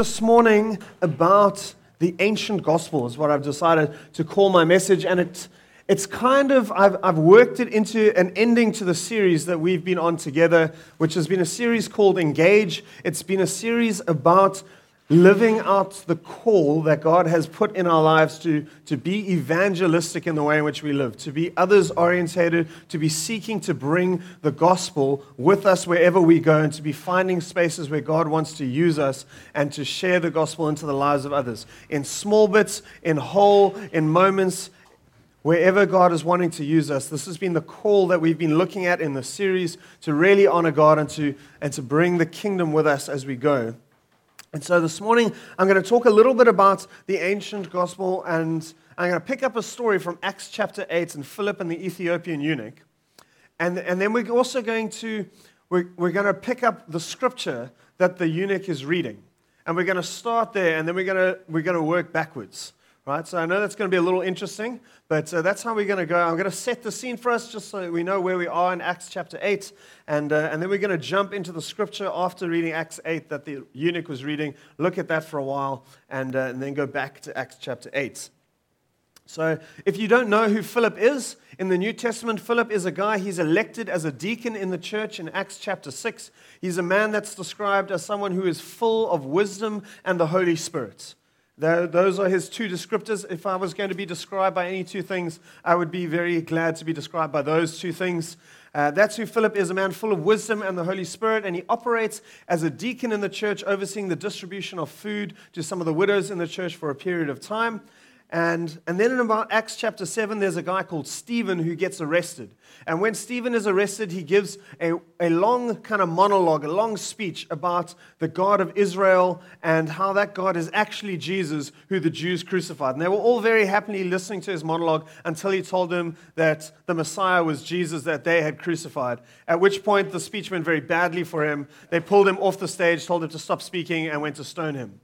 this morning about the ancient gospel is what I've decided to call my message, and it's it's kind of I've, I've worked it into an ending to the series that we've been on together, which has been a series called Engage. It's been a series about living out the call that God has put in our lives to, to be evangelistic in the way in which we live, to be others orientated, to be seeking to bring the gospel with us wherever we go, and to be finding spaces where God wants to use us and to share the gospel into the lives of others in small bits, in whole, in moments. Wherever God is wanting to use us, this has been the call that we've been looking at in the series to really honor God and to, and to bring the kingdom with us as we go. And so this morning, I'm going to talk a little bit about the ancient gospel, and I'm going to pick up a story from Acts chapter 8 and Philip and the Ethiopian eunuch. And, and then we're also going to, we're, we're going to pick up the scripture that the eunuch is reading. And we're going to start there, and then we're going to, we're going to work backwards. Right, so I know that's going to be a little interesting, but uh, that's how we're going to go. I'm going to set the scene for us just so we know where we are in Acts chapter 8. And, uh, and then we're going to jump into the scripture after reading Acts 8 that the eunuch was reading, look at that for a while, and, uh, and then go back to Acts chapter 8. So, if you don't know who Philip is, in the New Testament, Philip is a guy, he's elected as a deacon in the church in Acts chapter 6. He's a man that's described as someone who is full of wisdom and the Holy Spirit. Those are his two descriptors. If I was going to be described by any two things, I would be very glad to be described by those two things. Uh, that's who Philip is a man full of wisdom and the Holy Spirit, and he operates as a deacon in the church, overseeing the distribution of food to some of the widows in the church for a period of time. And, and then in about Acts chapter 7, there's a guy called Stephen who gets arrested. And when Stephen is arrested, he gives a, a long kind of monologue, a long speech about the God of Israel and how that God is actually Jesus, who the Jews crucified. And they were all very happily listening to his monologue until he told them that the Messiah was Jesus that they had crucified. At which point, the speech went very badly for him. They pulled him off the stage, told him to stop speaking, and went to stone him.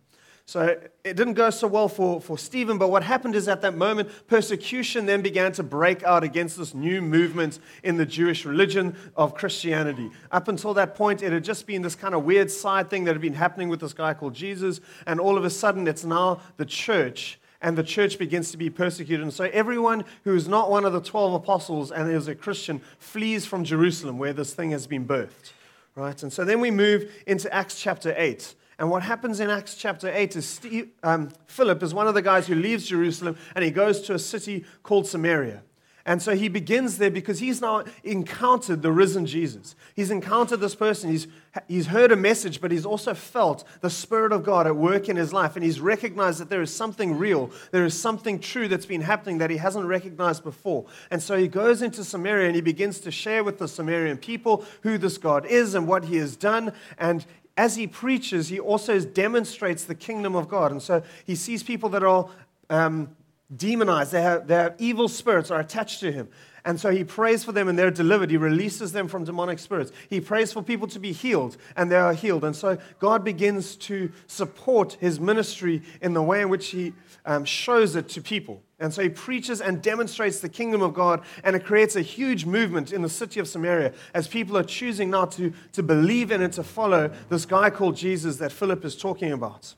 So it didn't go so well for, for Stephen, but what happened is at that moment, persecution then began to break out against this new movement in the Jewish religion of Christianity. Up until that point, it had just been this kind of weird side thing that had been happening with this guy called Jesus, and all of a sudden, it's now the church and the church begins to be persecuted. And so everyone who is not one of the 12 apostles and is a Christian flees from Jerusalem where this thing has been birthed. Right? And so then we move into Acts chapter 8. And what happens in Acts chapter 8 is Steve, um, Philip is one of the guys who leaves Jerusalem and he goes to a city called Samaria. And so he begins there because he's now encountered the risen Jesus. He's encountered this person. He's, he's heard a message, but he's also felt the Spirit of God at work in his life. And he's recognized that there is something real, there is something true that's been happening that he hasn't recognized before. And so he goes into Samaria and he begins to share with the Samaritan people who this God is and what he has done. And as he preaches, he also demonstrates the kingdom of God. And so he sees people that are um, demonized, they have, they have evil spirits are attached to him. And so he prays for them and they're delivered. He releases them from demonic spirits. He prays for people to be healed and they are healed. And so God begins to support his ministry in the way in which he um, shows it to people. And so he preaches and demonstrates the kingdom of God, and it creates a huge movement in the city of Samaria as people are choosing now to, to believe in and to follow this guy called Jesus that Philip is talking about.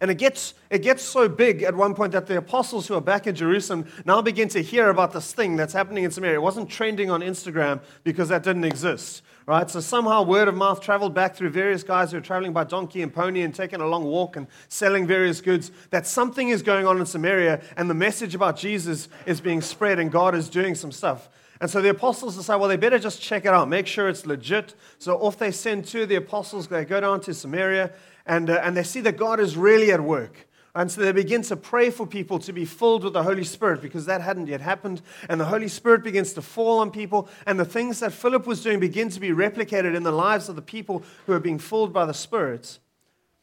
And it gets, it gets so big at one point that the apostles who are back in Jerusalem now begin to hear about this thing that's happening in Samaria. It wasn't trending on Instagram because that didn't exist. Right? So somehow word of mouth traveled back through various guys who are traveling by donkey and pony and taking a long walk and selling various goods that something is going on in Samaria and the message about Jesus is being spread and God is doing some stuff. And so the apostles decide, well, they better just check it out, make sure it's legit. So off they send two of the apostles, they go down to Samaria and, uh, and they see that God is really at work. And so they begin to pray for people to be filled with the Holy Spirit because that hadn't yet happened. And the Holy Spirit begins to fall on people. And the things that Philip was doing begin to be replicated in the lives of the people who are being filled by the Spirit.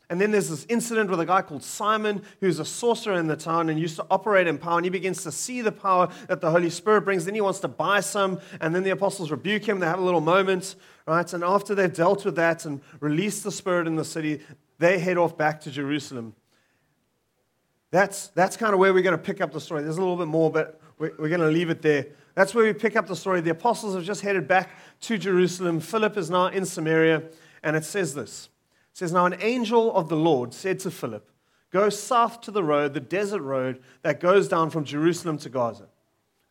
And then there's this incident with a guy called Simon, who's a sorcerer in the town and used to operate in power. And he begins to see the power that the Holy Spirit brings. Then he wants to buy some. And then the apostles rebuke him. They have a little moment, right? And after they've dealt with that and released the Spirit in the city, they head off back to Jerusalem. That's, that's kind of where we're going to pick up the story. There's a little bit more, but we're, we're going to leave it there. That's where we pick up the story. The apostles have just headed back to Jerusalem. Philip is now in Samaria, and it says this. It says, Now an angel of the Lord said to Philip, Go south to the road, the desert road that goes down from Jerusalem to Gaza.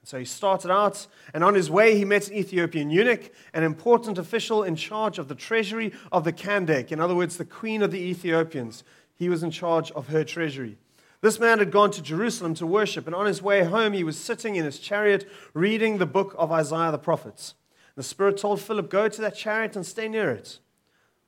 So he started out, and on his way, he met an Ethiopian eunuch, an important official in charge of the treasury of the Kandake, in other words, the queen of the Ethiopians. He was in charge of her treasury. This man had gone to Jerusalem to worship, and on his way home, he was sitting in his chariot reading the book of Isaiah the prophet. The Spirit told Philip, Go to that chariot and stay near it.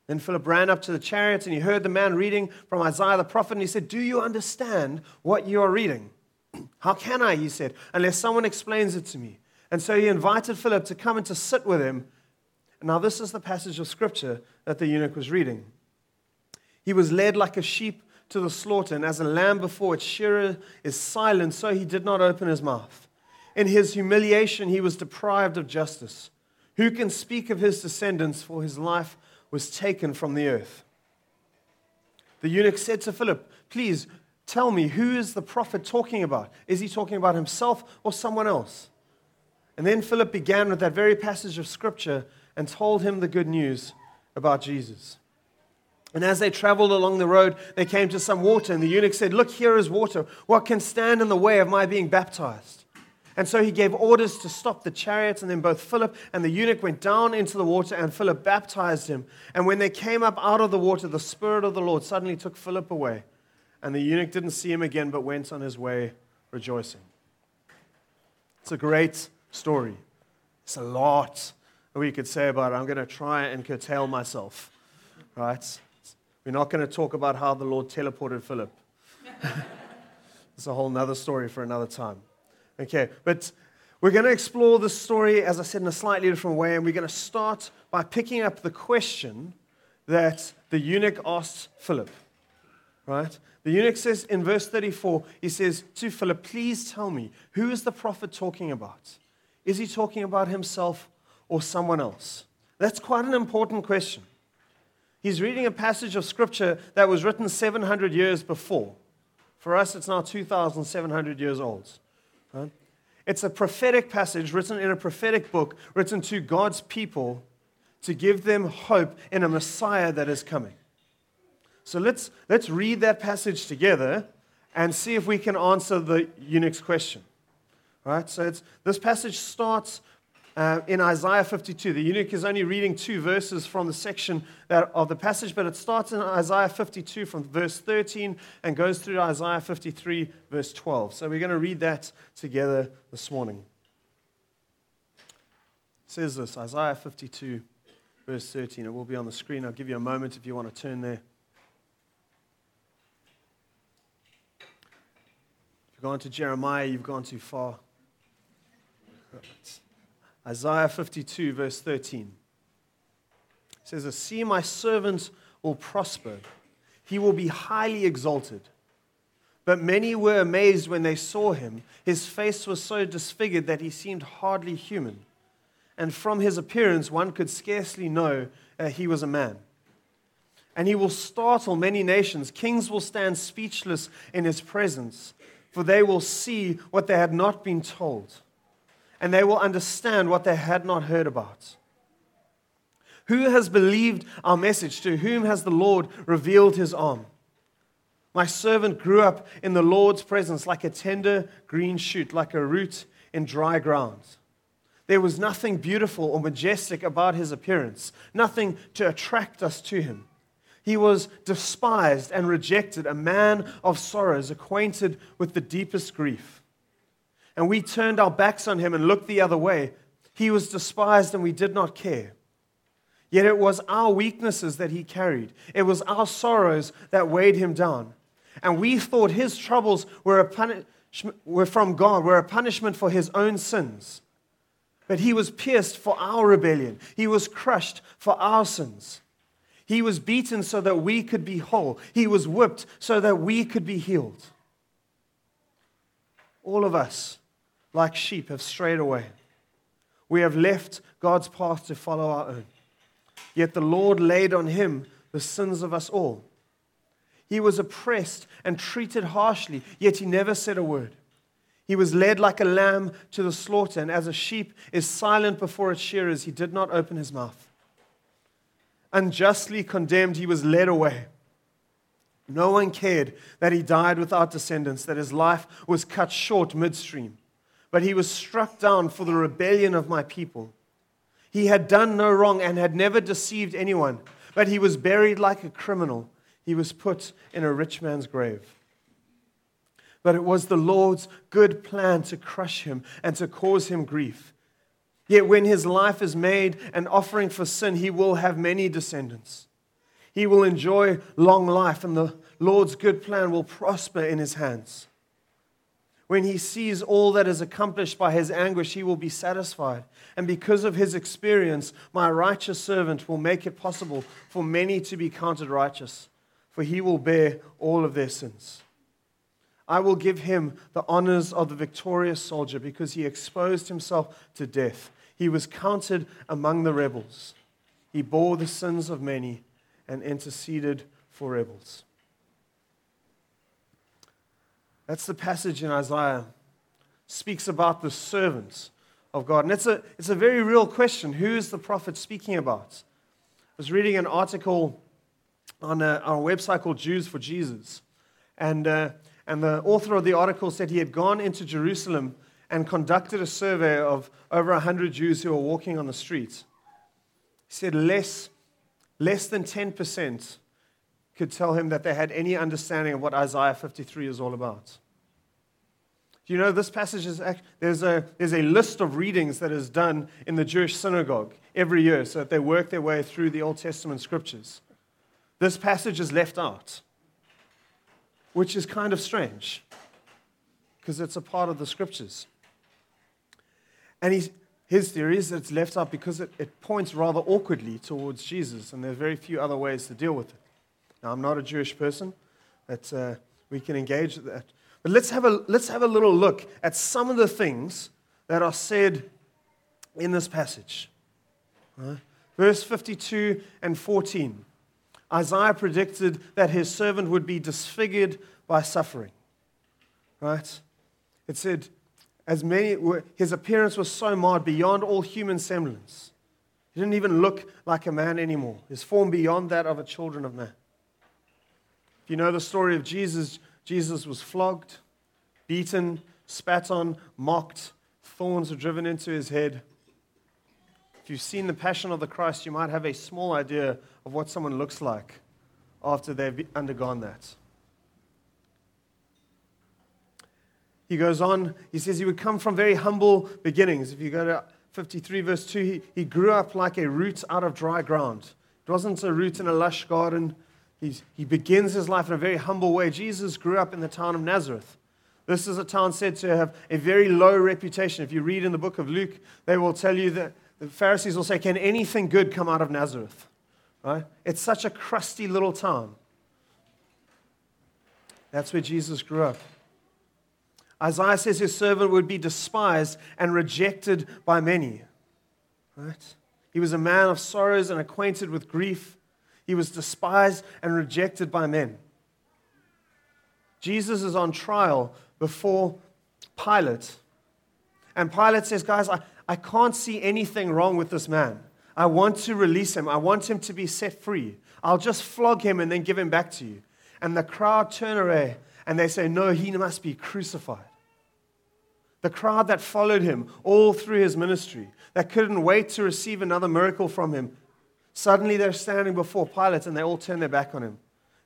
Then Philip ran up to the chariot, and he heard the man reading from Isaiah the prophet, and he said, Do you understand what you are reading? How can I, he said, unless someone explains it to me? And so he invited Philip to come and to sit with him. Now, this is the passage of scripture that the eunuch was reading. He was led like a sheep to the slaughter, and as a lamb before its shearer is silent, so he did not open his mouth. In his humiliation, he was deprived of justice. Who can speak of his descendants, for his life was taken from the earth? The eunuch said to Philip, Please Tell me, who is the prophet talking about? Is he talking about himself or someone else? And then Philip began with that very passage of scripture and told him the good news about Jesus. And as they traveled along the road, they came to some water, and the eunuch said, Look, here is water. What can stand in the way of my being baptized? And so he gave orders to stop the chariots, and then both Philip and the eunuch went down into the water, and Philip baptized him. And when they came up out of the water, the Spirit of the Lord suddenly took Philip away and the eunuch didn't see him again, but went on his way rejoicing. It's a great story. It's a lot we could say about it. I'm going to try and curtail myself, right? We're not going to talk about how the Lord teleported Philip. it's a whole other story for another time. Okay, but we're going to explore this story, as I said, in a slightly different way, and we're going to start by picking up the question that the eunuch asked Philip, right? The eunuch says in verse 34, he says to Philip, Please tell me, who is the prophet talking about? Is he talking about himself or someone else? That's quite an important question. He's reading a passage of scripture that was written 700 years before. For us, it's now 2,700 years old. It's a prophetic passage written in a prophetic book, written to God's people to give them hope in a Messiah that is coming. So let's, let's read that passage together and see if we can answer the eunuch's question. All right, so it's, this passage starts uh, in Isaiah 52. The eunuch is only reading two verses from the section that, of the passage, but it starts in Isaiah 52 from verse 13 and goes through Isaiah 53, verse 12. So we're going to read that together this morning. It says this Isaiah 52, verse 13. It will be on the screen. I'll give you a moment if you want to turn there. If you've gone to Jeremiah, you've gone too far. Isaiah 52, verse 13. It says, See, my servant will prosper. He will be highly exalted. But many were amazed when they saw him. His face was so disfigured that he seemed hardly human. And from his appearance, one could scarcely know that he was a man. And he will startle many nations. Kings will stand speechless in his presence for they will see what they had not been told, and they will understand what they had not heard about. Who has believed our message? To whom has the Lord revealed his arm? My servant grew up in the Lord's presence like a tender green shoot, like a root in dry ground. There was nothing beautiful or majestic about his appearance, nothing to attract us to him. He was despised and rejected, a man of sorrows, acquainted with the deepest grief. And we turned our backs on him and looked the other way. He was despised and we did not care. Yet it was our weaknesses that he carried, it was our sorrows that weighed him down. And we thought his troubles were, punish- were from God, were a punishment for his own sins. But he was pierced for our rebellion, he was crushed for our sins. He was beaten so that we could be whole. He was whipped so that we could be healed. All of us, like sheep, have strayed away. We have left God's path to follow our own. Yet the Lord laid on him the sins of us all. He was oppressed and treated harshly, yet he never said a word. He was led like a lamb to the slaughter, and as a sheep is silent before its shearers, he did not open his mouth. unjustly condemned, he was led away. No one cared that he died without descendants, that his life was cut short midstream. But he was struck down for the rebellion of my people. He had done no wrong and had never deceived anyone, but he was buried like a criminal. He was put in a rich man's grave. But it was the Lord's good plan to crush him and to cause him grief. Yet when his life is made an offering for sin, he will have many descendants. He will enjoy long life, and the Lord's good plan will prosper in his hands. When he sees all that is accomplished by his anguish, he will be satisfied. And because of his experience, my righteous servant will make it possible for many to be counted righteous, for he will bear all of their sins. I will give him the honors of the victorious soldier because he exposed himself to death. He was counted among the rebels. He bore the sins of many and interceded for rebels. That's the passage in Isaiah. Speaks about the servants of God. And it's a, it's a very real question. Who is the prophet speaking about? I was reading an article on a, on a website called Jews for Jesus. And, uh, and the author of the article said he had gone into Jerusalem and conducted a survey of over 100 Jews who were walking on the streets. He said less, less than 10% could tell him that they had any understanding of what Isaiah 53 is all about. Do you know this passage is there's a, there's a list of readings that is done in the Jewish synagogue every year so that they work their way through the Old Testament scriptures. This passage is left out, which is kind of strange because it's a part of the scriptures. And he's, his theory is that it's left out because it, it points rather awkwardly towards Jesus, and there are very few other ways to deal with it. Now, I'm not a Jewish person, but uh, we can engage that. But let's have, a, let's have a little look at some of the things that are said in this passage. Verse 52 and 14. Isaiah predicted that his servant would be disfigured by suffering. Right? It said, as many were, his appearance was so marred beyond all human semblance. He didn't even look like a man anymore. His form beyond that of a children of man. If you know the story of Jesus, Jesus was flogged, beaten, spat on, mocked, thorns were driven into his head. If you've seen the Passion of the Christ, you might have a small idea of what someone looks like after they've undergone that. He goes on, he says he would come from very humble beginnings. If you go to 53, verse 2, he, he grew up like a root out of dry ground. It wasn't a root in a lush garden. He's, he begins his life in a very humble way. Jesus grew up in the town of Nazareth. This is a town said to have a very low reputation. If you read in the book of Luke, they will tell you that the Pharisees will say, Can anything good come out of Nazareth? Right? It's such a crusty little town. That's where Jesus grew up. Isaiah says his servant would be despised and rejected by many. Right? He was a man of sorrows and acquainted with grief. He was despised and rejected by men. Jesus is on trial before Pilate. And Pilate says, Guys, I, I can't see anything wrong with this man. I want to release him. I want him to be set free. I'll just flog him and then give him back to you. And the crowd turn away and they say, No, he must be crucified. The crowd that followed him all through his ministry, that couldn't wait to receive another miracle from him, suddenly they're standing before Pilate and they all turn their back on him.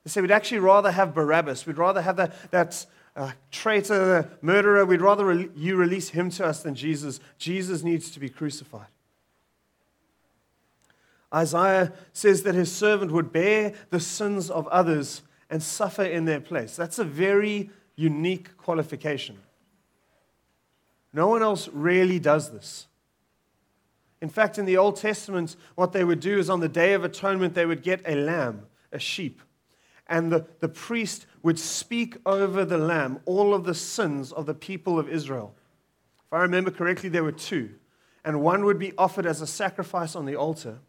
They say, We'd actually rather have Barabbas. We'd rather have that, that uh, traitor, the murderer. We'd rather re- you release him to us than Jesus. Jesus needs to be crucified. Isaiah says that his servant would bear the sins of others and suffer in their place. That's a very unique qualification. No one else really does this. In fact, in the Old Testament, what they would do is on the Day of Atonement, they would get a lamb, a sheep, and the, the priest would speak over the lamb all of the sins of the people of Israel. If I remember correctly, there were two, and one would be offered as a sacrifice on the altar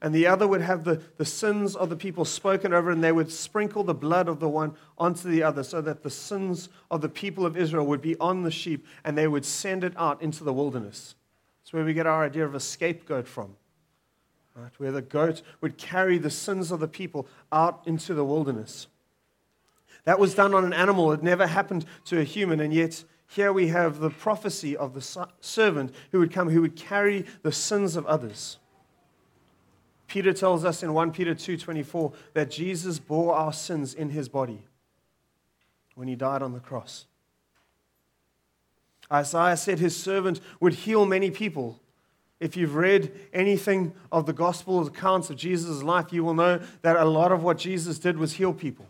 and the other would have the, the sins of the people spoken over, and they would sprinkle the blood of the one onto the other, so that the sins of the people of Israel would be on the sheep, and they would send it out into the wilderness. That's where we get our idea of a scapegoat from. right, where the goat would carry the sins of the people out into the wilderness. That was done on an animal. It never happened to a human, and yet here we have the prophecy of the servant who would come, who would carry the sins of others. Peter tells us in 1 Peter 2:24 that Jesus bore our sins in his body when he died on the cross. Isaiah said his servant would heal many people. If you've read anything of the gospel accounts of Jesus' life, you will know that a lot of what Jesus did was heal people.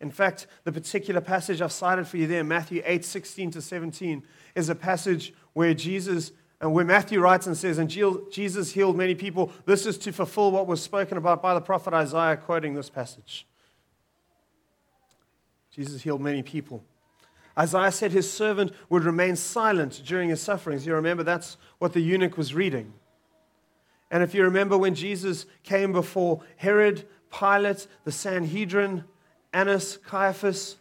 In fact, the particular passage I've cited for you there, Matthew 8, 16 to 17, is a passage where Jesus, and where Matthew writes and says, and Jesus healed many people. This is to fulfill what was spoken about by the prophet Isaiah, quoting this passage. Jesus healed many people. Isaiah said his servant would remain silent during his sufferings. You remember that's what the eunuch was reading. And if you remember when Jesus came before Herod, Pilate, the Sanhedrin, Annas, Caiaphas,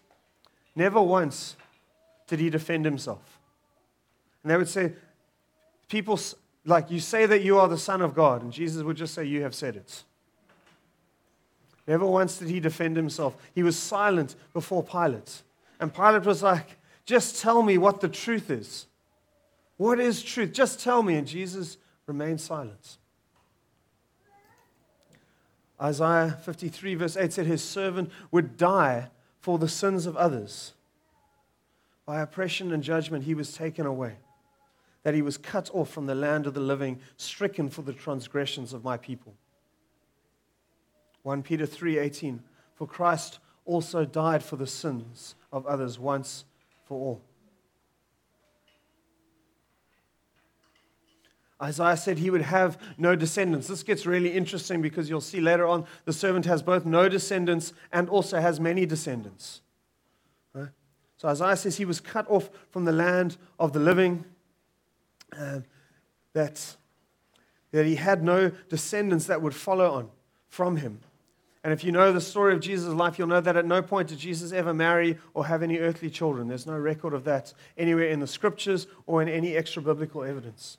never once did he defend himself. And they would say, People, like, you say that you are the Son of God. And Jesus would just say, You have said it. Never once did he defend himself. He was silent before Pilate. And Pilate was like, Just tell me what the truth is. What is truth? Just tell me. And Jesus remained silent. Isaiah 53, verse 8 said, His servant would die for the sins of others. By oppression and judgment, he was taken away. That he was cut off from the land of the living, stricken for the transgressions of my people. 1 Peter 3:18 For Christ also died for the sins of others once for all. Isaiah said he would have no descendants. This gets really interesting because you'll see later on the servant has both no descendants and also has many descendants. So Isaiah says he was cut off from the land of the living, uh, that, that he had no descendants that would follow on from him. And if you know the story of Jesus' life, you'll know that at no point did Jesus ever marry or have any earthly children. There's no record of that anywhere in the scriptures or in any extra biblical evidence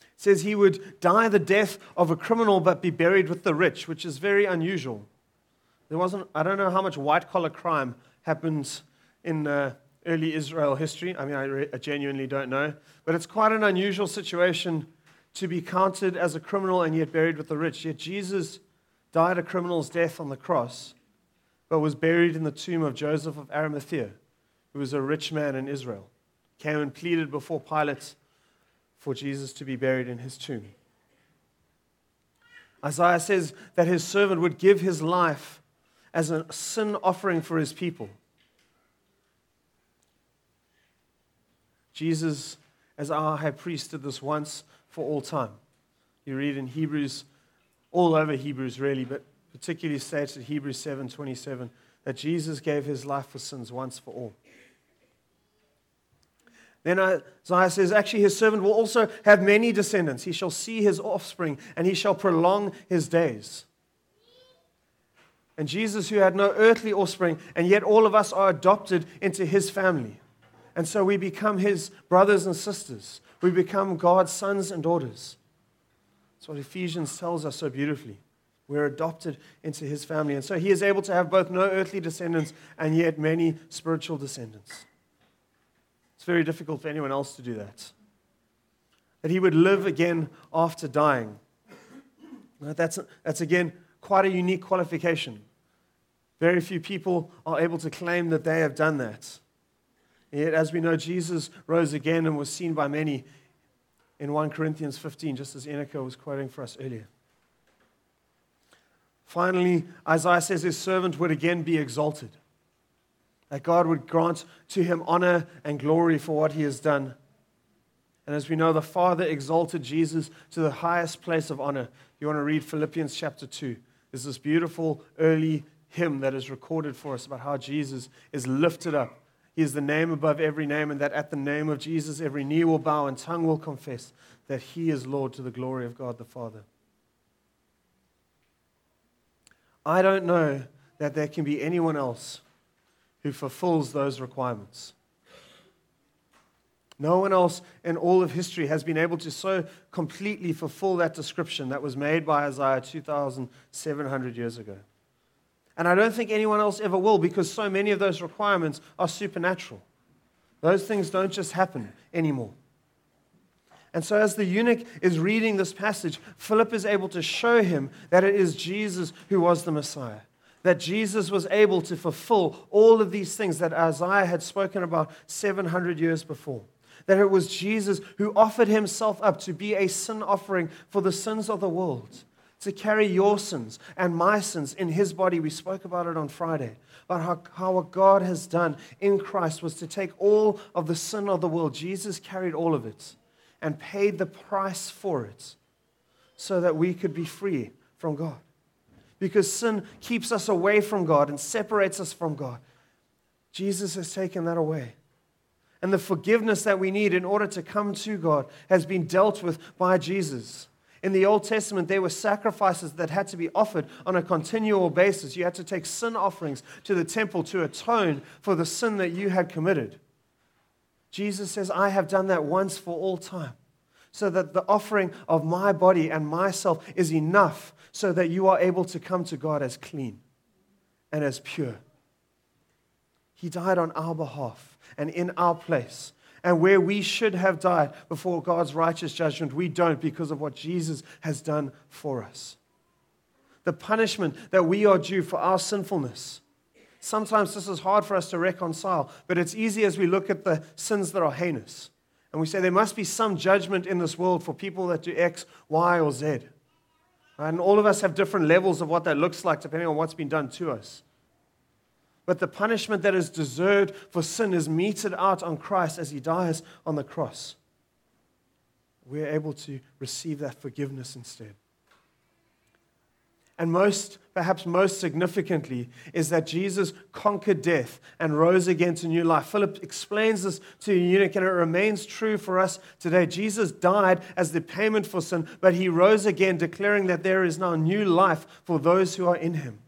It says he would die the death of a criminal but be buried with the rich, which is very unusual. There wasn't, I don't know how much white collar crime happens in uh, early Israel history. I mean, I, re- I genuinely don't know. But it's quite an unusual situation to be counted as a criminal and yet buried with the rich. Yet Jesus died a criminal's death on the cross, but was buried in the tomb of Joseph of Arimathea, who was a rich man in Israel. Came and pleaded before Pilate for Jesus to be buried in his tomb. Isaiah says that his servant would give his life as a sin offering for his people. Jesus, as our high priest, did this once for all time. You read in Hebrews, all over Hebrews really, but particularly states in Hebrews 7:27 that Jesus gave his life for sins once for all. Then Isaiah says, actually, his servant will also have many descendants. He shall see his offspring, and he shall prolong his days. And Jesus, who had no earthly offspring, and yet all of us are adopted into his family. And so we become his brothers and sisters. We become God's sons and daughters. That's what Ephesians tells us so beautifully. We're adopted into his family. And so he is able to have both no earthly descendants and yet many spiritual descendants It's very difficult for anyone else to do that. That he would live again after dying. That's, that's again quite a unique qualification. Very few people are able to claim that they have done that. Yet, as we know, Jesus rose again and was seen by many in 1 Corinthians 15, just as Enika was quoting for us earlier. Finally, Isaiah says his servant would again be exalted that God would grant to him honor and glory for what he has done. And as we know, the Father exalted Jesus to the highest place of honor. You want to read Philippians chapter 2. There's this beautiful early hymn that is recorded for us about how Jesus is lifted up. He is the name above every name, and that at the name of Jesus, every knee will bow and tongue will confess that he is Lord to the glory of God the Father. I don't know that there can be anyone else who fulfills those requirements. No one else in all of history has been able to so completely fulfill that description that was made by Isaiah 2,700 years ago. And I don't think anyone else ever will because so many of those requirements are supernatural. Those things don't just happen anymore. And so, as the eunuch is reading this passage, Philip is able to show him that it is Jesus who was the Messiah. That Jesus was able to fulfill all of these things that Isaiah had spoken about 700 years before. That it was Jesus who offered himself up to be a sin offering for the sins of the world, to carry your sins and my sins in his body. We spoke about it on Friday. About how, how what God has done in Christ was to take all of the sin of the world. Jesus carried all of it and paid the price for it so that we could be free from God. Because sin keeps us away from God and separates us from God. Jesus has taken that away. And the forgiveness that we need in order to come to God has been dealt with by Jesus. In the Old Testament, there were sacrifices that had to be offered on a continual basis. You had to take sin offerings to the temple to atone for the sin that you had committed. Jesus says, I have done that once for all time, so that the offering of my body and myself is enough so that you are able to come to God as clean and as pure. He died on our behalf and in our place. And where we should have died before God's righteous judgment, we don't because of what Jesus has done for us. The punishment that we are due for our sinfulness Sometimes this is hard for us to reconcile, but it's easy as we look at the sins that are heinous. And we say there must be some judgment in this world for people that do X, Y, or Z. And all of us have different levels of what that looks like depending on what's been done to us. But the punishment that is deserved for sin is meted out on Christ as he dies on the cross. We're able to receive that forgiveness instead. And most, perhaps most significantly, is that Jesus conquered death and rose again to new life. Philip explains this to the eunuch, and it remains true for us today. Jesus died as the payment for sin, but he rose again, declaring that there is now new life for those who are in him.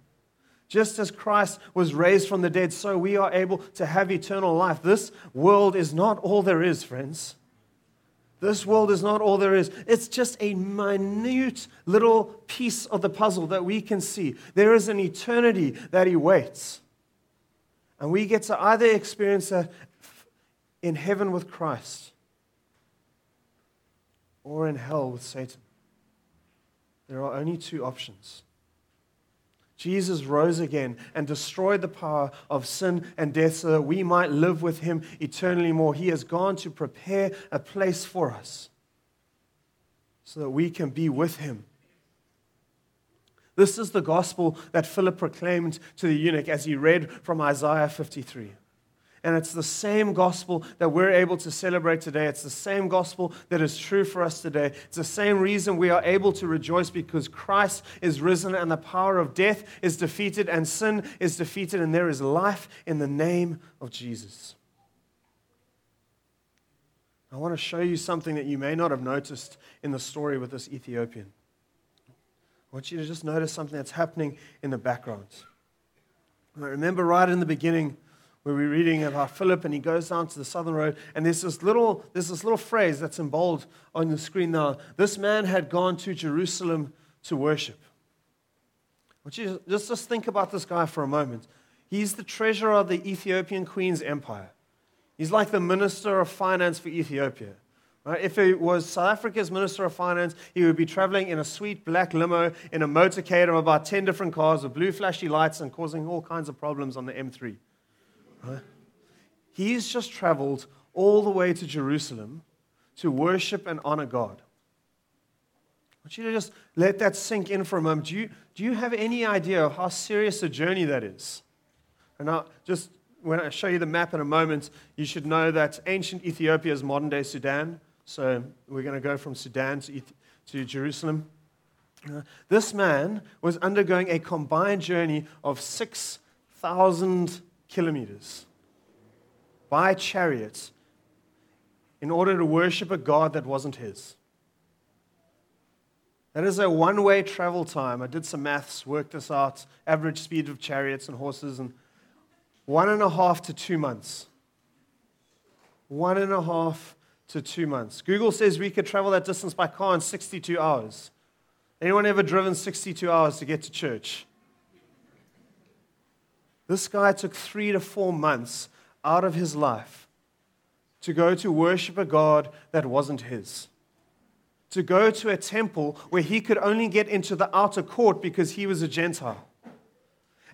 Just as Christ was raised from the dead, so we are able to have eternal life. This world is not all there is, friends. This world is not all there is. It's just a minute little piece of the puzzle that we can see. There is an eternity that awaits. And we get to either experience that in heaven with Christ or in hell with Satan. There are only two options. Jesus rose again and destroyed the power of sin and death so that we might live with him eternally more. He has gone to prepare a place for us so that we can be with him. This is the gospel that Philip proclaimed to the eunuch as he read from Isaiah 53. And it's the same gospel that we're able to celebrate today. It's the same gospel that is true for us today. It's the same reason we are able to rejoice because Christ is risen and the power of death is defeated and sin is defeated and there is life in the name of Jesus. I want to show you something that you may not have noticed in the story with this Ethiopian. I want you to just notice something that's happening in the background. Remember right in the beginning where we're reading about Philip and he goes down to the southern road and there's this little, there's this little phrase that's in bold on the screen now. This man had gone to Jerusalem to worship. I want you to just, just think about this guy for a moment. He's the treasurer of the Ethiopian Queen's empire. He's like the minister of finance for Ethiopia. Right? If he was South Africa's Minister of Finance, he would be traveling in a sweet black limo in a motorcade of about 10 different cars with blue flashy lights and causing all kinds of problems on the M3. Right? He's just traveled all the way to Jerusalem to worship and honor God. I want you to just let that sink in for a moment. Do you, do you have any idea of how serious a journey that is? And now, just when I show you the map in a moment, you should know that ancient Ethiopia is modern day Sudan. So we're going to go from Sudan to, to Jerusalem. Uh, this man was undergoing a combined journey of 6,000 kilometers by chariot in order to worship a God that wasn't his. That is a one way travel time. I did some maths, worked this out, average speed of chariots and horses, and one and a half to two months. One and a half to two months. Google says we could travel that distance by car in 62 hours. Anyone ever driven 62 hours to get to church? This guy took three to four months out of his life to go to worship a God that wasn't his. To go to a temple where he could only get into the outer court because he was a Gentile.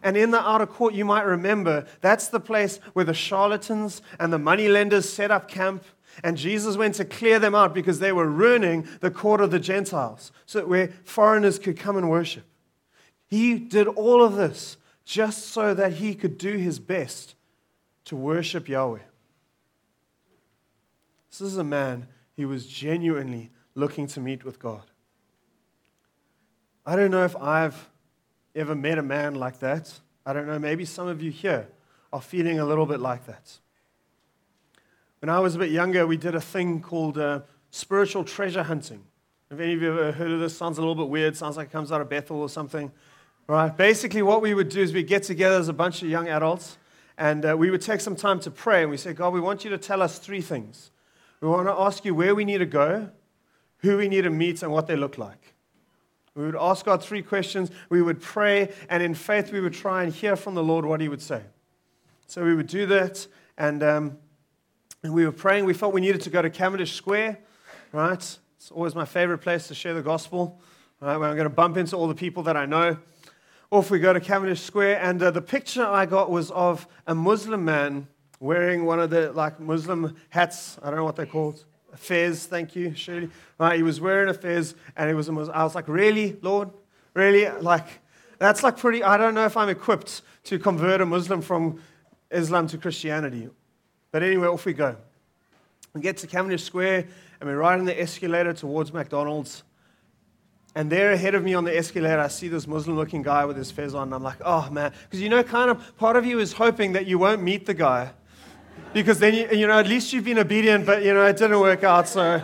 And in the outer court, you might remember, that's the place where the charlatans and the moneylenders set up camp. And Jesus went to clear them out because they were ruining the court of the Gentiles, so where foreigners could come and worship. He did all of this just so that he could do his best to worship Yahweh. This is a man who was genuinely looking to meet with God. I don't know if I've ever met a man like that? I don't know, maybe some of you here are feeling a little bit like that. When I was a bit younger, we did a thing called uh, spiritual treasure hunting. If any of you have ever heard of this, sounds a little bit weird, sounds like it comes out of Bethel or something. Right? Basically, what we would do is we'd get together as a bunch of young adults and uh, we would take some time to pray and we say, God, we want you to tell us three things. We want to ask you where we need to go, who we need to meet, and what they look like. We would ask God three questions. We would pray, and in faith, we would try and hear from the Lord what He would say. So we would do that, and, um, and we were praying. We felt we needed to go to Cavendish Square, right? It's always my favorite place to share the gospel, right? Where I'm going to bump into all the people that I know. Off we go to Cavendish Square, and uh, the picture I got was of a Muslim man wearing one of the like Muslim hats. I don't know what they're called fez, thank you, Shirley. Right, he was wearing a fez, and it was, a Muslim. I was like, really, Lord? Really? Like, that's like pretty, I don't know if I'm equipped to convert a Muslim from Islam to Christianity. But anyway, off we go. We get to Cavendish Square, and we're riding the escalator towards McDonald's. And there ahead of me on the escalator, I see this Muslim looking guy with his fez on. And I'm like, oh man. Because you know, kind of part of you is hoping that you won't meet the guy because then, you, you know, at least you've been obedient, but, you know, it didn't work out. So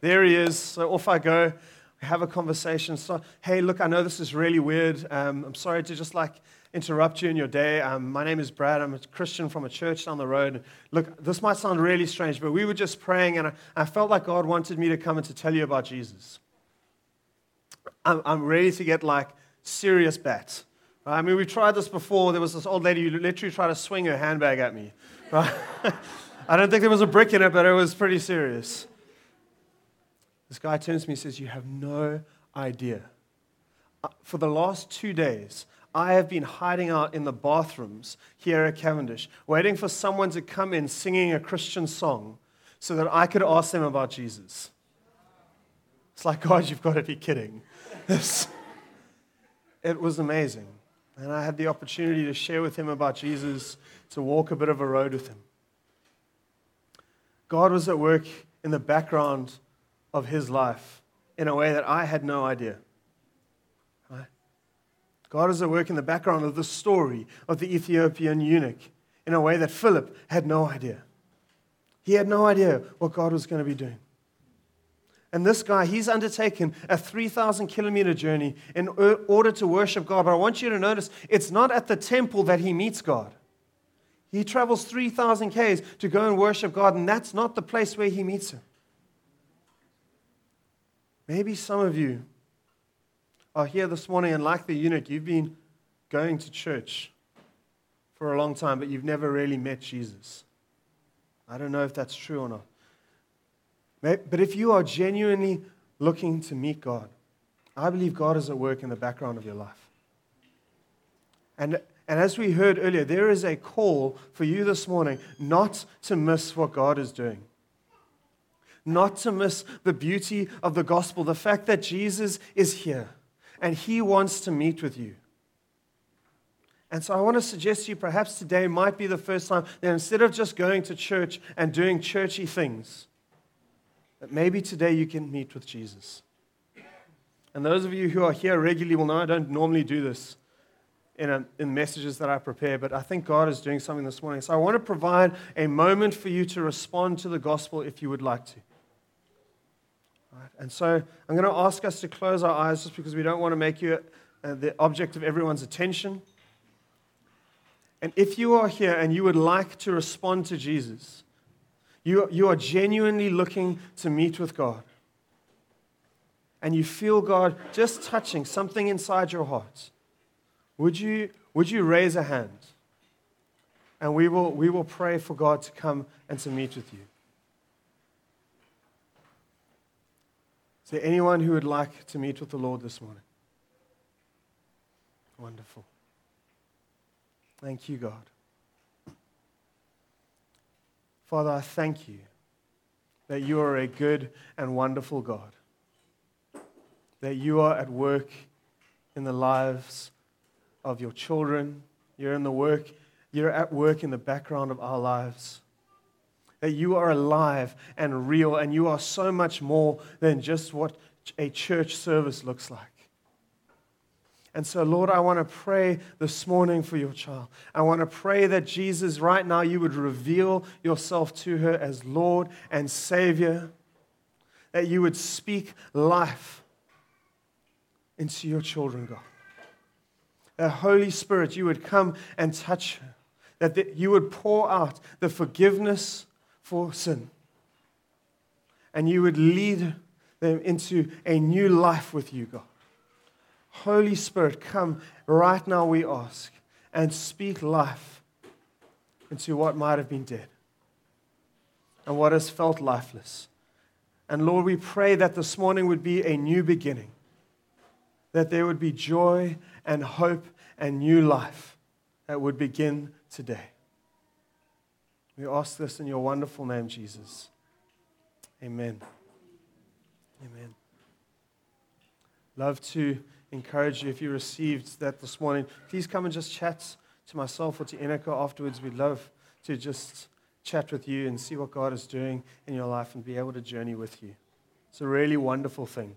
there he is. So off I go. We have a conversation. So, hey, look, I know this is really weird. Um, I'm sorry to just like interrupt you in your day. Um, my name is Brad. I'm a Christian from a church down the road. Look, this might sound really strange, but we were just praying, and I, I felt like God wanted me to come and to tell you about Jesus. I'm, I'm ready to get like serious bets. Right? I mean, we tried this before. There was this old lady who literally tried to swing her handbag at me. Right? I don't think there was a brick in it, but it was pretty serious. This guy turns to me and says, You have no idea. Uh, for the last two days, I have been hiding out in the bathrooms here at Cavendish, waiting for someone to come in singing a Christian song so that I could ask them about Jesus. It's like, God, you've got to be kidding. it was amazing. And I had the opportunity to share with him about Jesus, to walk a bit of a road with him. God was at work in the background of his life in a way that I had no idea. God was at work in the background of the story of the Ethiopian eunuch in a way that Philip had no idea. He had no idea what God was going to be doing. And this guy, he's undertaken a 3,000 kilometer journey in order to worship God. But I want you to notice it's not at the temple that he meets God. He travels 3,000 Ks to go and worship God, and that's not the place where he meets him. Maybe some of you are here this morning, and like the eunuch, you've been going to church for a long time, but you've never really met Jesus. I don't know if that's true or not. But if you are genuinely looking to meet God, I believe God is at work in the background of your life. And, and as we heard earlier, there is a call for you this morning not to miss what God is doing. Not to miss the beauty of the gospel, the fact that Jesus is here and he wants to meet with you. And so I want to suggest to you perhaps today might be the first time that instead of just going to church and doing churchy things, that maybe today you can meet with Jesus. And those of you who are here regularly will know I don't normally do this in, a, in messages that I prepare, but I think God is doing something this morning. So I want to provide a moment for you to respond to the gospel if you would like to. Right, and so I'm going to ask us to close our eyes just because we don't want to make you uh, the object of everyone's attention. And if you are here and you would like to respond to Jesus, you, you are genuinely looking to meet with God, and you feel God just touching something inside your heart, would you, would you raise a hand? And we will, we will pray for God to come and to meet with you. Is there anyone who would like to meet with the Lord this morning? Wonderful. Thank you, God. Father, I thank you that you are a good and wonderful God, that you are at work in the lives of your children. You're in the work, you're at work in the background of our lives. That you are alive and real, and you are so much more than just what a church service looks like. And so, Lord, I want to pray this morning for your child. I want to pray that Jesus, right now, you would reveal yourself to her as Lord and Savior, that you would speak life into your children, God. That Holy Spirit, you would come and touch her, that the, you would pour out the forgiveness for sin, and you would lead them into a new life with you, God. Holy Spirit, come right now, we ask, and speak life into what might have been dead and what has felt lifeless. And Lord, we pray that this morning would be a new beginning, that there would be joy and hope and new life that would begin today. We ask this in your wonderful name, Jesus. Amen. Amen. Love to encourage you if you received that this morning, please come and just chat to myself or to Enika afterwards. We'd love to just chat with you and see what God is doing in your life and be able to journey with you. It's a really wonderful thing.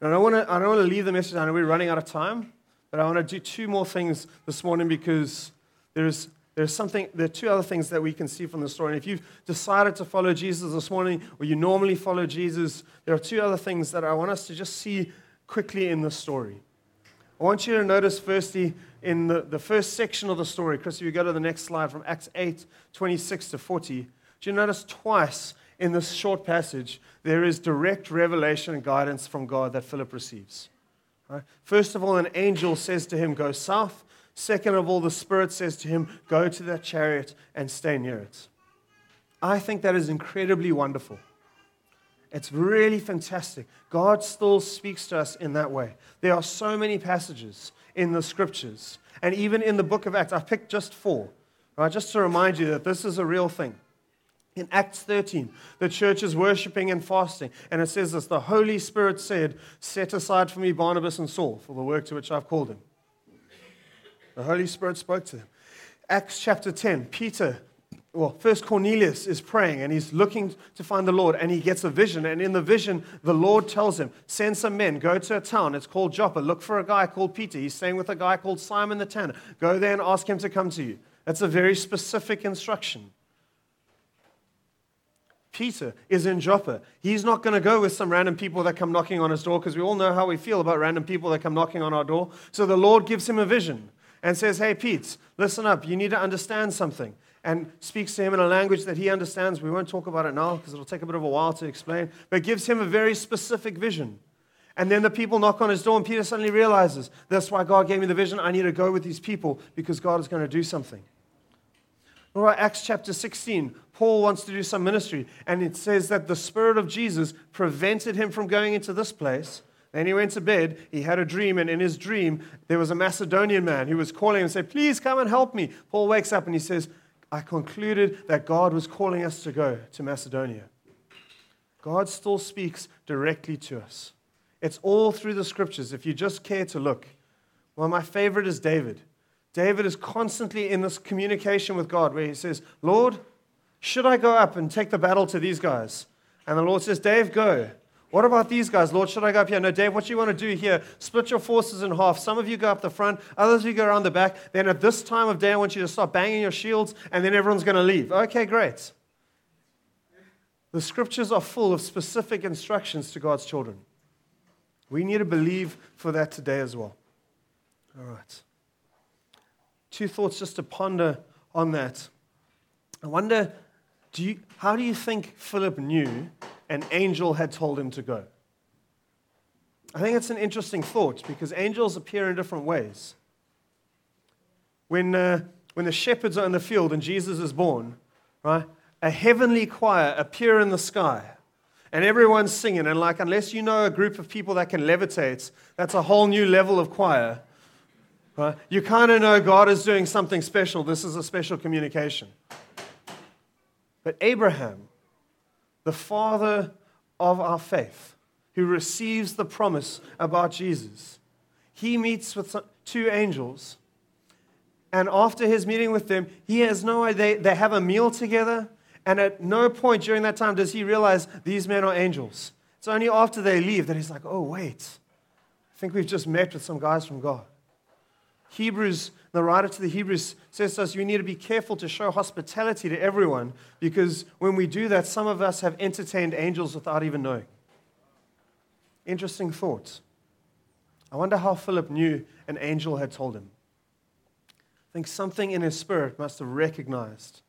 And I don't want to, I don't want to leave the message. I know we're running out of time, but I want to do two more things this morning because there's there's something, there are two other things that we can see from the story. And if you've decided to follow Jesus this morning, or you normally follow Jesus, there are two other things that I want us to just see quickly in the story. I want you to notice, firstly, in the, the first section of the story, Chris, if you go to the next slide from Acts 8 26 to 40, do you notice twice in this short passage there is direct revelation and guidance from God that Philip receives? Right? First of all, an angel says to him, Go south. Second of all, the Spirit says to him, Go to that chariot and stay near it. I think that is incredibly wonderful. It's really fantastic. God still speaks to us in that way. There are so many passages in the scriptures, and even in the book of Acts. I picked just four, right, just to remind you that this is a real thing. In Acts 13, the church is worshiping and fasting, and it says this The Holy Spirit said, Set aside for me Barnabas and Saul for the work to which I've called them. The Holy Spirit spoke to them. Acts chapter 10, Peter, well, first Cornelius is praying and he's looking to find the Lord and he gets a vision. And in the vision, the Lord tells him, Send some men, go to a town. It's called Joppa. Look for a guy called Peter. He's staying with a guy called Simon the Tanner. Go there and ask him to come to you. That's a very specific instruction. Peter is in Joppa. He's not going to go with some random people that come knocking on his door because we all know how we feel about random people that come knocking on our door. So the Lord gives him a vision and says, Hey, Pete, listen up. You need to understand something. And speaks to him in a language that he understands. We won't talk about it now because it'll take a bit of a while to explain, but gives him a very specific vision. And then the people knock on his door, and Peter suddenly realizes that's why God gave me the vision. I need to go with these people because God is going to do something. All right, Acts chapter 16. Paul wants to do some ministry, and it says that the Spirit of Jesus prevented him from going into this place then he went to bed. He had a dream, and in his dream, there was a Macedonian man who was calling him and said, Please come and help me. Paul wakes up and he says, I concluded that God was calling us to go to Macedonia. God still speaks directly to us. It's all through the scriptures, if you just care to look. Well, my favorite is David. David is constantly in this communication with God where he says, Lord, should I go up and take the battle to these guys? And the Lord says, Dave, go. What about these guys? Lord, should I go up here? No, Dave, what you want to do here, split your forces in half. Some of you go up the front, others of you go around the back. Then at this time of day, I want you to start banging your shields, and then everyone's going to leave. Okay, great. The scriptures are full of specific instructions to God's children. We need to believe for that today as well. All right. Two thoughts just to ponder on that. I wonder, do you, how do you think Philip knew an angel had told him to go? I think it's an interesting thought because angels appear in different ways. When, uh, when the shepherds are in the field and Jesus is born, right, a heavenly choir appear in the sky and everyone's singing. And, like, unless you know a group of people that can levitate, that's a whole new level of choir. Right? You kind of know God is doing something special. This is a special communication. But Abraham, the father of our faith, who receives the promise about Jesus, he meets with two angels. And after his meeting with them, he has no idea. They have a meal together. And at no point during that time does he realize these men are angels. It's only after they leave that he's like, oh, wait. I think we've just met with some guys from God. Hebrews, the writer to the Hebrews says to us, you need to be careful to show hospitality to everyone because when we do that, some of us have entertained angels without even knowing. Interesting thoughts. I wonder how Philip knew an angel had told him. I think something in his spirit must have recognized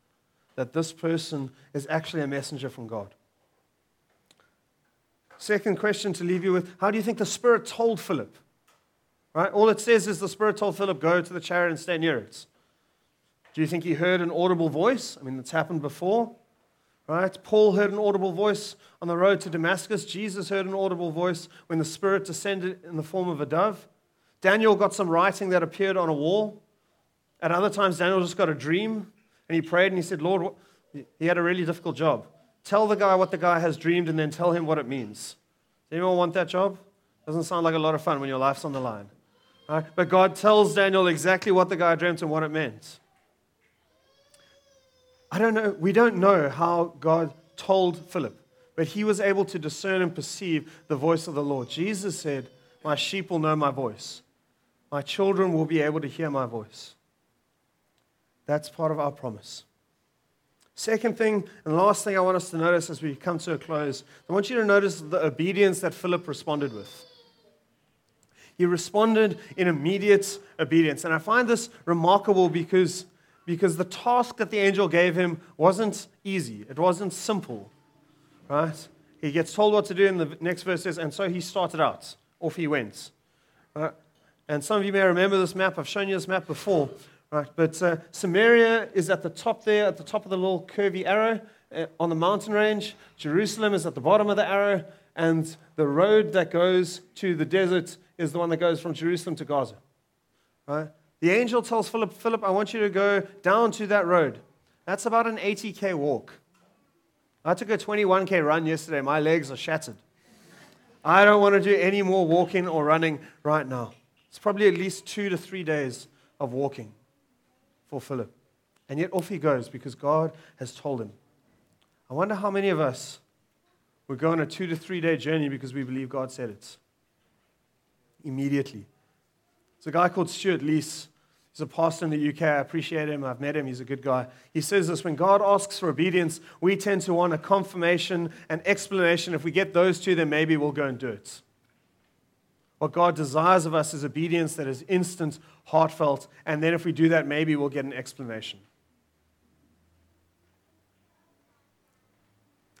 that this person is actually a messenger from God. Second question to leave you with How do you think the Spirit told Philip? Right? All it says is the Spirit told Philip, Go to the chariot and stay near it. Do you think he heard an audible voice? I mean, that's happened before. Right? Paul heard an audible voice on the road to Damascus. Jesus heard an audible voice when the Spirit descended in the form of a dove. Daniel got some writing that appeared on a wall. At other times, Daniel just got a dream and he prayed and he said, Lord, he had a really difficult job. Tell the guy what the guy has dreamed and then tell him what it means. Does anyone want that job? Doesn't sound like a lot of fun when your life's on the line. Right? But God tells Daniel exactly what the guy dreamt and what it meant. I don't know, we don't know how God told Philip, but he was able to discern and perceive the voice of the Lord. Jesus said, My sheep will know my voice, my children will be able to hear my voice. That's part of our promise. Second thing, and last thing I want us to notice as we come to a close, I want you to notice the obedience that Philip responded with. He responded in immediate obedience. And I find this remarkable because, because the task that the angel gave him wasn't easy, it wasn't simple. Right? He gets told what to do, and the next verse says, and so he started out. Off he went. Right? And some of you may remember this map. I've shown you this map before. Right, but uh, Samaria is at the top there, at the top of the little curvy arrow uh, on the mountain range. Jerusalem is at the bottom of the arrow, and the road that goes to the desert is the one that goes from Jerusalem to Gaza. Right? The angel tells Philip, Philip, I want you to go down to that road. That's about an 80k walk. I took a 21k run yesterday. My legs are shattered. I don't want to do any more walking or running right now. It's probably at least two to three days of walking for Philip. And yet off he goes because God has told him. I wonder how many of us would go on a two to three day journey because we believe God said it. Immediately. There's a guy called Stuart Lees. He's a pastor in the UK. I appreciate him. I've met him. He's a good guy. He says this when God asks for obedience, we tend to want a confirmation and explanation. If we get those two, then maybe we'll go and do it. What God desires of us is obedience that is instant, heartfelt, and then if we do that, maybe we'll get an explanation.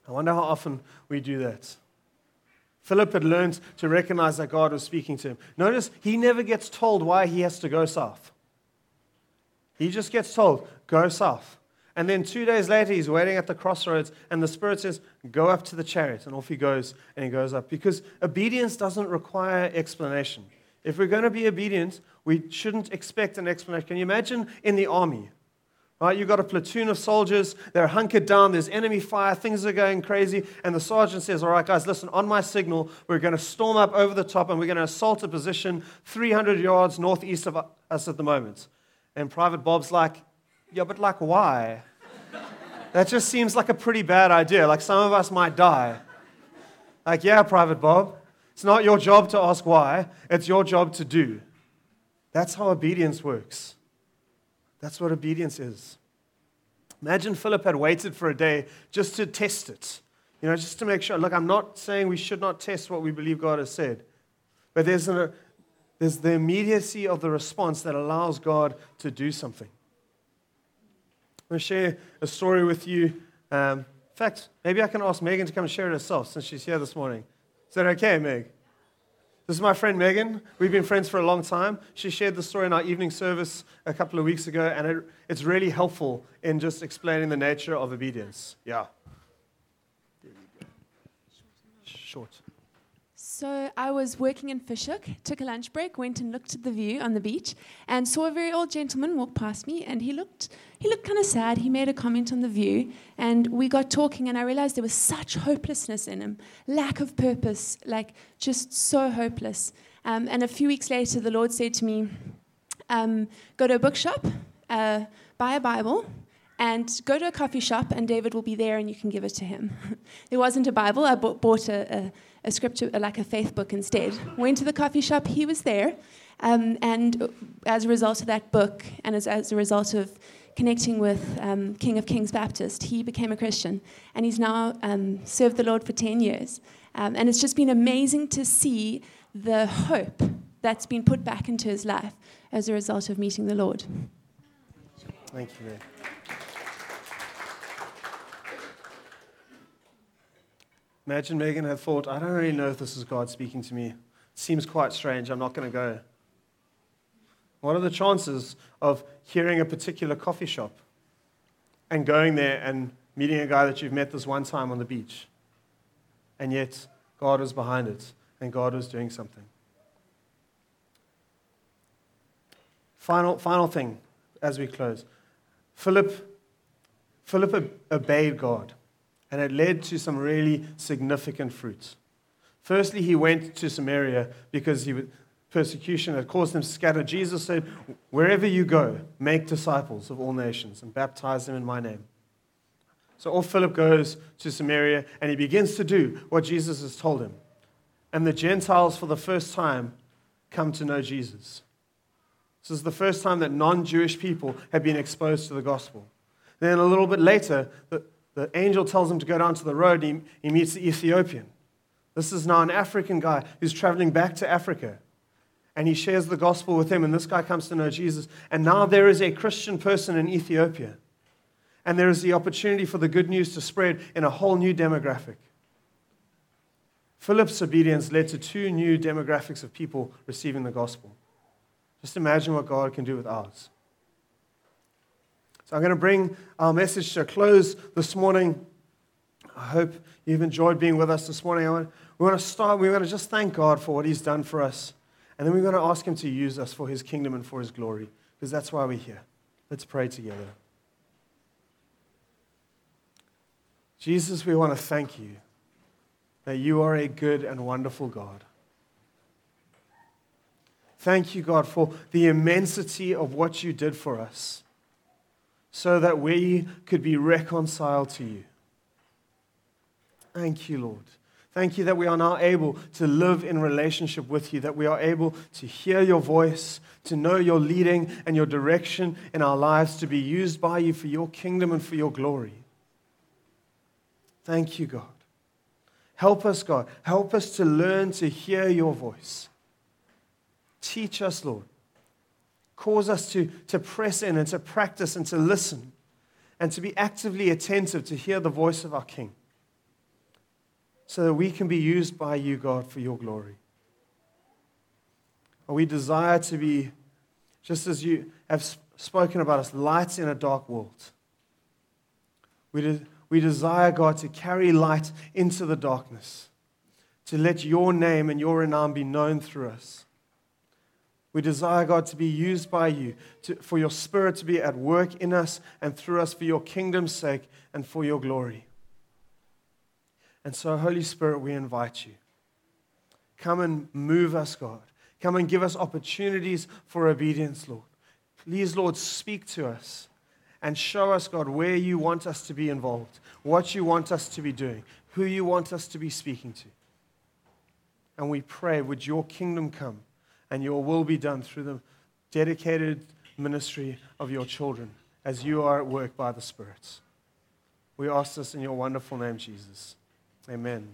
I wonder how often we do that. Philip had learned to recognize that God was speaking to him. Notice he never gets told why he has to go south. He just gets told, go south. And then two days later, he's waiting at the crossroads, and the Spirit says, Go up to the chariot. And off he goes, and he goes up. Because obedience doesn't require explanation. If we're going to be obedient, we shouldn't expect an explanation. Can you imagine in the army? Right, you've got a platoon of soldiers, they're hunkered down, there's enemy fire, things are going crazy, and the sergeant says, All right, guys, listen, on my signal, we're going to storm up over the top and we're going to assault a position 300 yards northeast of us at the moment. And Private Bob's like, yeah, but like, why? That just seems like a pretty bad idea. Like, some of us might die. Like, yeah, Private Bob, it's not your job to ask why, it's your job to do. That's how obedience works. That's what obedience is. Imagine Philip had waited for a day just to test it, you know, just to make sure. Look, I'm not saying we should not test what we believe God has said, but there's, a, there's the immediacy of the response that allows God to do something. I'm going to share a story with you. Um, in fact, maybe I can ask Megan to come and share it herself since she's here this morning. Is that okay, Meg? This is my friend Megan. We've been friends for a long time. She shared the story in our evening service a couple of weeks ago, and it, it's really helpful in just explaining the nature of obedience. Yeah. Short. So I was working in Fish Hoek, took a lunch break, went and looked at the view on the beach, and saw a very old gentleman walk past me, and he looked he looked kind of sad. He made a comment on the view, and we got talking, and I realized there was such hopelessness in him, lack of purpose, like just so hopeless. Um, and a few weeks later, the Lord said to me, um, "Go to a bookshop, uh, buy a Bible." And go to a coffee shop, and David will be there, and you can give it to him. there wasn't a Bible. I bought a, a, a scripture, like a faith book instead. Went to the coffee shop, he was there. Um, and as a result of that book, and as, as a result of connecting with um, King of Kings Baptist, he became a Christian. And he's now um, served the Lord for 10 years. Um, and it's just been amazing to see the hope that's been put back into his life as a result of meeting the Lord. Thank you, Imagine Megan had thought, I don't really know if this is God speaking to me. It seems quite strange. I'm not going to go. What are the chances of hearing a particular coffee shop and going there and meeting a guy that you've met this one time on the beach? And yet, God was behind it and God was doing something. Final, final thing as we close Philip, Philip obeyed God and it led to some really significant fruits. Firstly, he went to Samaria because he, persecution had caused him to scatter. Jesus said, Wherever you go, make disciples of all nations and baptize them in my name. So off Philip goes to Samaria and he begins to do what Jesus has told him. And the Gentiles, for the first time, come to know Jesus. This is the first time that non Jewish people have been exposed to the gospel. Then a little bit later, the, angel tells him to go down to the road. He, he meets the Ethiopian. This is now an African guy who's traveling back to Africa. And he shares the gospel with him, and this guy comes to know Jesus. And now there is a Christian person in Ethiopia. And there is the opportunity for the good news to spread in a whole new demographic. Philip's obedience led to two new demographics of people receiving the gospel. Just imagine what God can do with ours. So I'm going to bring our message to a close this morning. I hope you've enjoyed being with us this morning. We want to start, we want to just thank God for what He's done for us. And then we're going to ask Him to use us for His kingdom and for His glory, because that's why we're here. Let's pray together. Jesus, we want to thank you that you are a good and wonderful God. Thank you, God, for the immensity of what you did for us so that we could be reconciled to you. Thank you, Lord. Thank you that we are now able to live in relationship with you, that we are able to hear your voice, to know your leading and your direction in our lives, to be used by you for your kingdom and for your glory. Thank you, God. Help us, God. Help us to learn to hear your voice. Teach us, Lord. Cause us to, to press in and to practice and to listen and to be actively attentive to hear the voice of our King so that we can be used by you, God, for your glory. We desire to be, just as you have spoken about us, lights in a dark world. We, de- we desire, God, to carry light into the darkness, to let your name and your renown be known through us. We desire, God, to be used by you, to, for your Spirit to be at work in us and through us for your kingdom's sake and for your glory. And so, Holy Spirit, we invite you. Come and move us, God. Come and give us opportunities for obedience, Lord. Please, Lord, speak to us and show us, God, where you want us to be involved, what you want us to be doing, who you want us to be speaking to. And we pray, would your kingdom come? And your will be done through the dedicated ministry of your children as you are at work by the Spirit. We ask this in your wonderful name, Jesus. Amen.